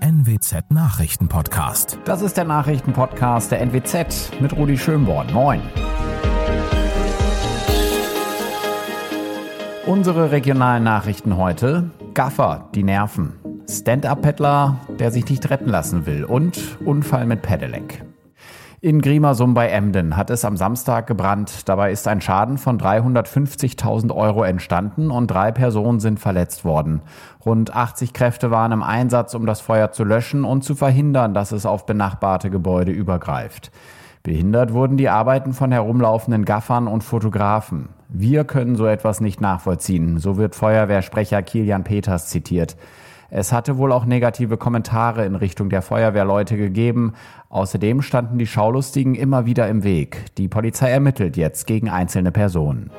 NWZ Nachrichtenpodcast. Das ist der Nachrichtenpodcast der NWZ mit Rudi Schönborn. Moin. Unsere regionalen Nachrichten heute. Gaffer, die Nerven. Stand-up-Paddler, der sich nicht retten lassen will. Und Unfall mit Pedelec. In Griemersum bei Emden hat es am Samstag gebrannt. Dabei ist ein Schaden von 350.000 Euro entstanden und drei Personen sind verletzt worden. Rund 80 Kräfte waren im Einsatz, um das Feuer zu löschen und zu verhindern, dass es auf benachbarte Gebäude übergreift. Behindert wurden die Arbeiten von herumlaufenden Gaffern und Fotografen. Wir können so etwas nicht nachvollziehen, so wird Feuerwehrsprecher Kilian Peters zitiert. Es hatte wohl auch negative Kommentare in Richtung der Feuerwehrleute gegeben. Außerdem standen die Schaulustigen immer wieder im Weg. Die Polizei ermittelt jetzt gegen einzelne Personen.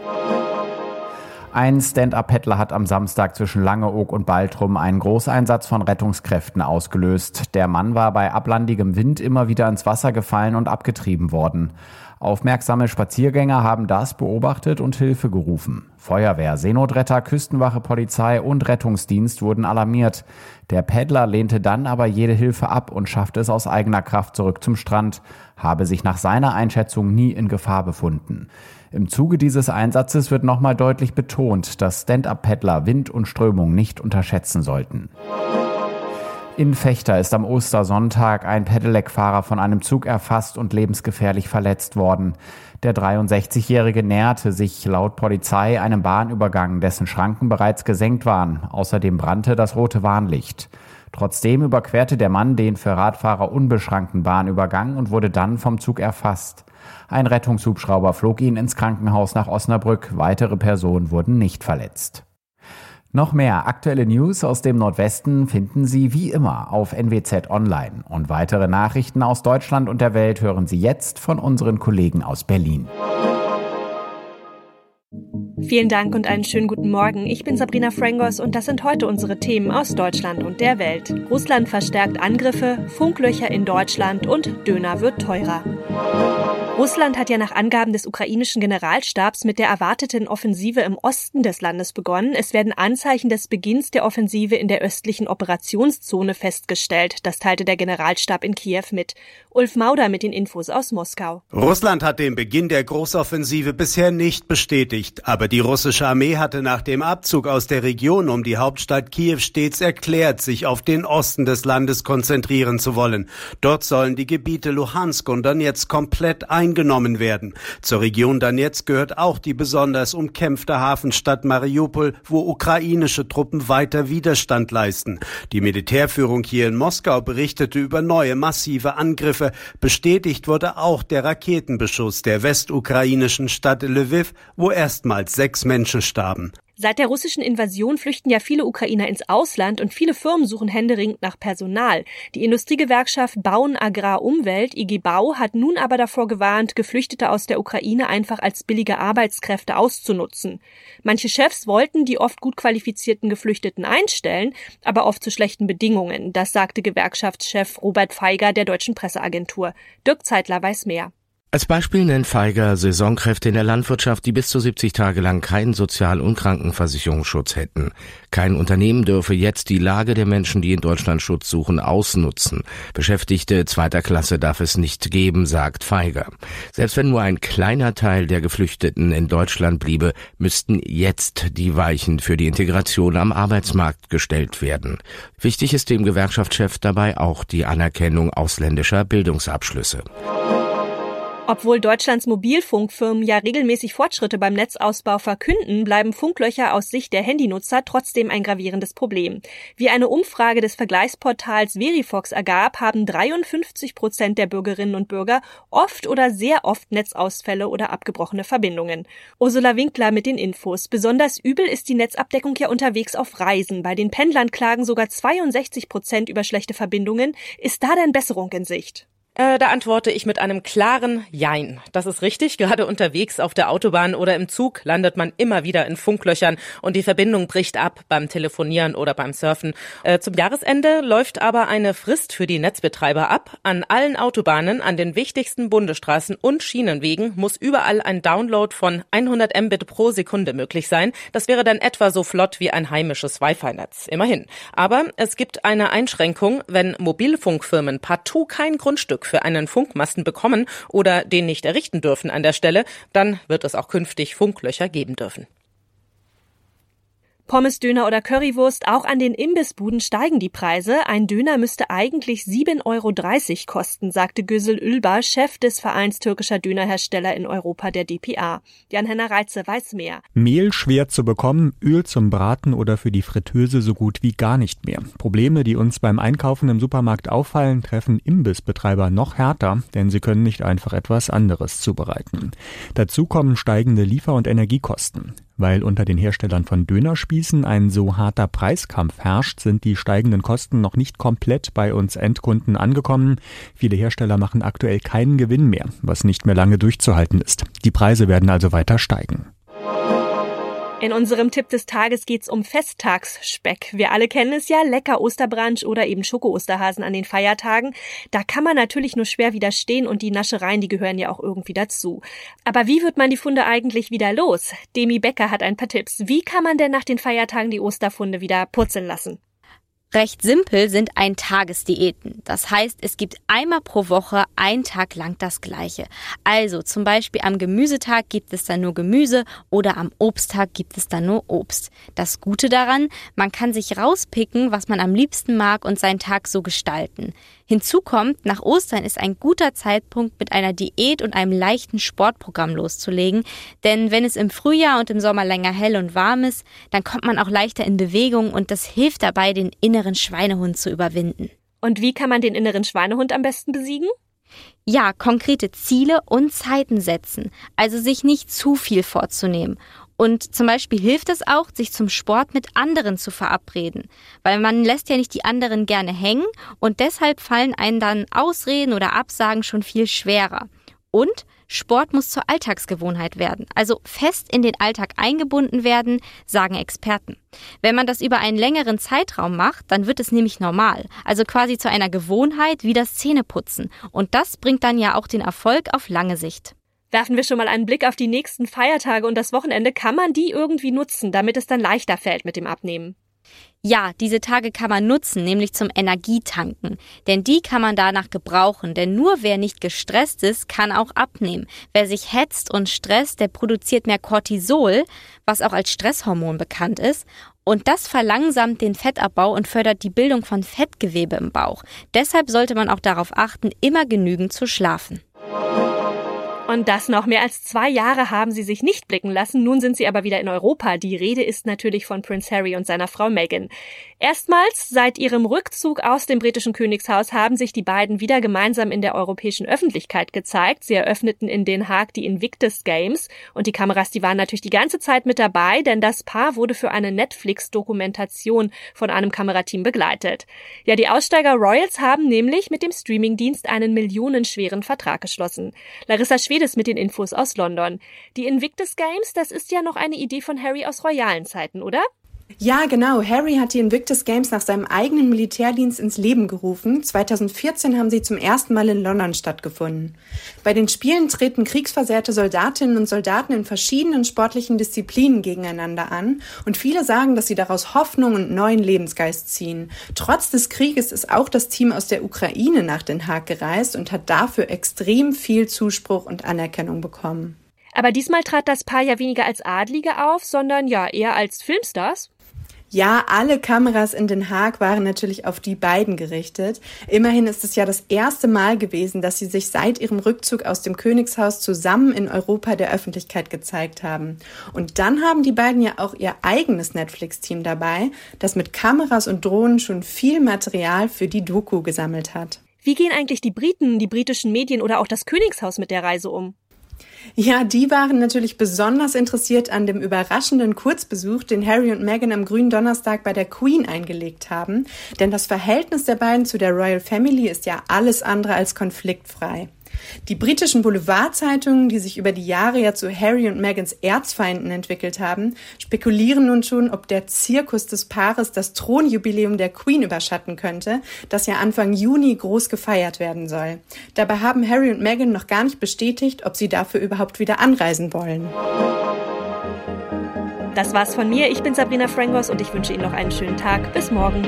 Ein Stand-up-Paddler hat am Samstag zwischen Langeoog und Baltrum einen Großeinsatz von Rettungskräften ausgelöst. Der Mann war bei ablandigem Wind immer wieder ins Wasser gefallen und abgetrieben worden. Aufmerksame Spaziergänger haben das beobachtet und Hilfe gerufen. Feuerwehr, Seenotretter, Küstenwache, Polizei und Rettungsdienst wurden alarmiert. Der Paddler lehnte dann aber jede Hilfe ab und schaffte es aus eigener Kraft zurück zum Strand, habe sich nach seiner Einschätzung nie in Gefahr befunden. Im Zuge dieses Einsatzes wird nochmal deutlich betont, dass Stand-up-Paddler Wind und Strömung nicht unterschätzen sollten. In Fechter ist am Ostersonntag ein Pedelec-Fahrer von einem Zug erfasst und lebensgefährlich verletzt worden. Der 63-Jährige näherte sich laut Polizei einem Bahnübergang, dessen Schranken bereits gesenkt waren. Außerdem brannte das rote Warnlicht. Trotzdem überquerte der Mann den für Radfahrer unbeschrankten Bahnübergang und wurde dann vom Zug erfasst. Ein Rettungshubschrauber flog ihn ins Krankenhaus nach Osnabrück. Weitere Personen wurden nicht verletzt. Noch mehr aktuelle News aus dem Nordwesten finden Sie wie immer auf NWZ Online. Und weitere Nachrichten aus Deutschland und der Welt hören Sie jetzt von unseren Kollegen aus Berlin. Vielen Dank und einen schönen guten Morgen. Ich bin Sabrina Frangos und das sind heute unsere Themen aus Deutschland und der Welt. Russland verstärkt Angriffe, Funklöcher in Deutschland und Döner wird teurer. Russland hat ja nach Angaben des ukrainischen Generalstabs mit der erwarteten Offensive im Osten des Landes begonnen. Es werden Anzeichen des Beginns der Offensive in der östlichen Operationszone festgestellt. Das teilte der Generalstab in Kiew mit. Ulf Mauder mit den Infos aus Moskau. Russland hat den Beginn der Großoffensive bisher nicht bestätigt, aber die russische Armee hatte nach dem Abzug aus der Region um die Hauptstadt Kiew stets erklärt, sich auf den Osten des Landes konzentrieren zu wollen. Dort sollen die Gebiete Luhansk und Donetsk komplett ein eingenommen werden. Zur Region Donetsk gehört auch die besonders umkämpfte Hafenstadt Mariupol, wo ukrainische Truppen weiter Widerstand leisten. Die Militärführung hier in Moskau berichtete über neue massive Angriffe. Bestätigt wurde auch der Raketenbeschuss der westukrainischen Stadt Lviv, wo erstmals sechs Menschen starben. Seit der russischen Invasion flüchten ja viele Ukrainer ins Ausland und viele Firmen suchen händeringend nach Personal. Die Industriegewerkschaft Bauen Agrar Umwelt, IG Bau, hat nun aber davor gewarnt, Geflüchtete aus der Ukraine einfach als billige Arbeitskräfte auszunutzen. Manche Chefs wollten die oft gut qualifizierten Geflüchteten einstellen, aber oft zu schlechten Bedingungen. Das sagte Gewerkschaftschef Robert Feiger der deutschen Presseagentur. Dirk Zeitler weiß mehr. Als Beispiel nennt Feiger Saisonkräfte in der Landwirtschaft, die bis zu 70 Tage lang keinen Sozial- und Krankenversicherungsschutz hätten. Kein Unternehmen dürfe jetzt die Lage der Menschen, die in Deutschland Schutz suchen, ausnutzen. Beschäftigte zweiter Klasse darf es nicht geben, sagt Feiger. Selbst wenn nur ein kleiner Teil der Geflüchteten in Deutschland bliebe, müssten jetzt die Weichen für die Integration am Arbeitsmarkt gestellt werden. Wichtig ist dem Gewerkschaftschef dabei auch die Anerkennung ausländischer Bildungsabschlüsse. Obwohl Deutschlands Mobilfunkfirmen ja regelmäßig Fortschritte beim Netzausbau verkünden, bleiben Funklöcher aus Sicht der Handynutzer trotzdem ein gravierendes Problem. Wie eine Umfrage des Vergleichsportals Verifox ergab, haben 53 Prozent der Bürgerinnen und Bürger oft oder sehr oft Netzausfälle oder abgebrochene Verbindungen. Ursula Winkler mit den Infos. Besonders übel ist die Netzabdeckung ja unterwegs auf Reisen. Bei den Pendlern klagen sogar 62 Prozent über schlechte Verbindungen. Ist da denn Besserung in Sicht? Äh, da antworte ich mit einem klaren Jein. Das ist richtig. Gerade unterwegs auf der Autobahn oder im Zug landet man immer wieder in Funklöchern und die Verbindung bricht ab beim Telefonieren oder beim Surfen. Äh, zum Jahresende läuft aber eine Frist für die Netzbetreiber ab. An allen Autobahnen, an den wichtigsten Bundesstraßen und Schienenwegen muss überall ein Download von 100 Mbit pro Sekunde möglich sein. Das wäre dann etwa so flott wie ein heimisches Wi-Fi-Netz. Immerhin. Aber es gibt eine Einschränkung, wenn Mobilfunkfirmen partout kein Grundstück für einen Funkmasten bekommen oder den nicht errichten dürfen an der Stelle, dann wird es auch künftig Funklöcher geben dürfen. Pommes, Döner oder Currywurst, auch an den Imbissbuden steigen die Preise. Ein Döner müsste eigentlich 7,30 Euro kosten, sagte Güsel Ülbar, Chef des Vereins türkischer Dönerhersteller in Europa, der DPA. Jan-Henner Reitze weiß mehr. Mehl schwer zu bekommen, Öl zum Braten oder für die Fritteuse so gut wie gar nicht mehr. Probleme, die uns beim Einkaufen im Supermarkt auffallen, treffen Imbissbetreiber noch härter, denn sie können nicht einfach etwas anderes zubereiten. Dazu kommen steigende Liefer- und Energiekosten. Weil unter den Herstellern von Dönerspießen ein so harter Preiskampf herrscht, sind die steigenden Kosten noch nicht komplett bei uns Endkunden angekommen. Viele Hersteller machen aktuell keinen Gewinn mehr, was nicht mehr lange durchzuhalten ist. Die Preise werden also weiter steigen. In unserem Tipp des Tages geht's um Festtagsspeck. Wir alle kennen es ja, lecker Osterbranch oder eben Schoko-Osterhasen an den Feiertagen. Da kann man natürlich nur schwer widerstehen und die Naschereien, die gehören ja auch irgendwie dazu. Aber wie wird man die Funde eigentlich wieder los? Demi Becker hat ein paar Tipps. Wie kann man denn nach den Feiertagen die Osterfunde wieder purzeln lassen? Recht simpel sind Ein-Tages-Diäten. Das heißt, es gibt einmal pro Woche einen Tag lang das Gleiche. Also zum Beispiel am Gemüsetag gibt es dann nur Gemüse oder am Obsttag gibt es dann nur Obst. Das Gute daran, man kann sich rauspicken, was man am liebsten mag und seinen Tag so gestalten. Hinzu kommt, nach Ostern ist ein guter Zeitpunkt, mit einer Diät und einem leichten Sportprogramm loszulegen, denn wenn es im Frühjahr und im Sommer länger hell und warm ist, dann kommt man auch leichter in Bewegung und das hilft dabei, den inneren Schweinehund zu überwinden. Und wie kann man den inneren Schweinehund am besten besiegen? Ja, konkrete Ziele und Zeiten setzen, also sich nicht zu viel vorzunehmen. Und zum Beispiel hilft es auch, sich zum Sport mit anderen zu verabreden, weil man lässt ja nicht die anderen gerne hängen und deshalb fallen einen dann Ausreden oder Absagen schon viel schwerer. Und Sport muss zur Alltagsgewohnheit werden, also fest in den Alltag eingebunden werden, sagen Experten. Wenn man das über einen längeren Zeitraum macht, dann wird es nämlich normal, also quasi zu einer Gewohnheit wie das Zähneputzen. Und das bringt dann ja auch den Erfolg auf lange Sicht. Werfen wir schon mal einen Blick auf die nächsten Feiertage und das Wochenende. Kann man die irgendwie nutzen, damit es dann leichter fällt mit dem Abnehmen? Ja, diese Tage kann man nutzen, nämlich zum Energietanken. Denn die kann man danach gebrauchen. Denn nur wer nicht gestresst ist, kann auch abnehmen. Wer sich hetzt und stresst, der produziert mehr Cortisol, was auch als Stresshormon bekannt ist. Und das verlangsamt den Fettabbau und fördert die Bildung von Fettgewebe im Bauch. Deshalb sollte man auch darauf achten, immer genügend zu schlafen. Und das noch mehr als zwei Jahre haben sie sich nicht blicken lassen. Nun sind sie aber wieder in Europa. Die Rede ist natürlich von Prince Harry und seiner Frau Meghan. Erstmals seit ihrem Rückzug aus dem britischen Königshaus haben sich die beiden wieder gemeinsam in der europäischen Öffentlichkeit gezeigt. Sie eröffneten in Den Haag die Invictus Games und die Kameras, die waren natürlich die ganze Zeit mit dabei, denn das Paar wurde für eine Netflix-Dokumentation von einem Kamerateam begleitet. Ja, die Aussteiger Royals haben nämlich mit dem Streamingdienst einen millionenschweren Vertrag geschlossen. Larissa Schwede Mercedes mit den Infos aus London. Die Invictus Games, das ist ja noch eine Idee von Harry aus royalen Zeiten, oder? Ja, genau. Harry hat die Invictus Games nach seinem eigenen Militärdienst ins Leben gerufen. 2014 haben sie zum ersten Mal in London stattgefunden. Bei den Spielen treten kriegsversehrte Soldatinnen und Soldaten in verschiedenen sportlichen Disziplinen gegeneinander an und viele sagen, dass sie daraus Hoffnung und neuen Lebensgeist ziehen. Trotz des Krieges ist auch das Team aus der Ukraine nach Den Haag gereist und hat dafür extrem viel Zuspruch und Anerkennung bekommen. Aber diesmal trat das Paar ja weniger als Adlige auf, sondern ja eher als Filmstars. Ja, alle Kameras in Den Haag waren natürlich auf die beiden gerichtet. Immerhin ist es ja das erste Mal gewesen, dass sie sich seit ihrem Rückzug aus dem Königshaus zusammen in Europa der Öffentlichkeit gezeigt haben. Und dann haben die beiden ja auch ihr eigenes Netflix-Team dabei, das mit Kameras und Drohnen schon viel Material für die Doku gesammelt hat. Wie gehen eigentlich die Briten, die britischen Medien oder auch das Königshaus mit der Reise um? Ja, die waren natürlich besonders interessiert an dem überraschenden Kurzbesuch, den Harry und Meghan am grünen Donnerstag bei der Queen eingelegt haben. Denn das Verhältnis der beiden zu der Royal Family ist ja alles andere als konfliktfrei. Die britischen Boulevardzeitungen, die sich über die Jahre ja zu Harry und Megans Erzfeinden entwickelt haben, spekulieren nun schon, ob der Zirkus des Paares das Thronjubiläum der Queen überschatten könnte, das ja Anfang Juni groß gefeiert werden soll. Dabei haben Harry und Meghan noch gar nicht bestätigt, ob sie dafür überhaupt wieder anreisen wollen. Das war's von mir. Ich bin Sabrina Frangos und ich wünsche Ihnen noch einen schönen Tag. Bis morgen.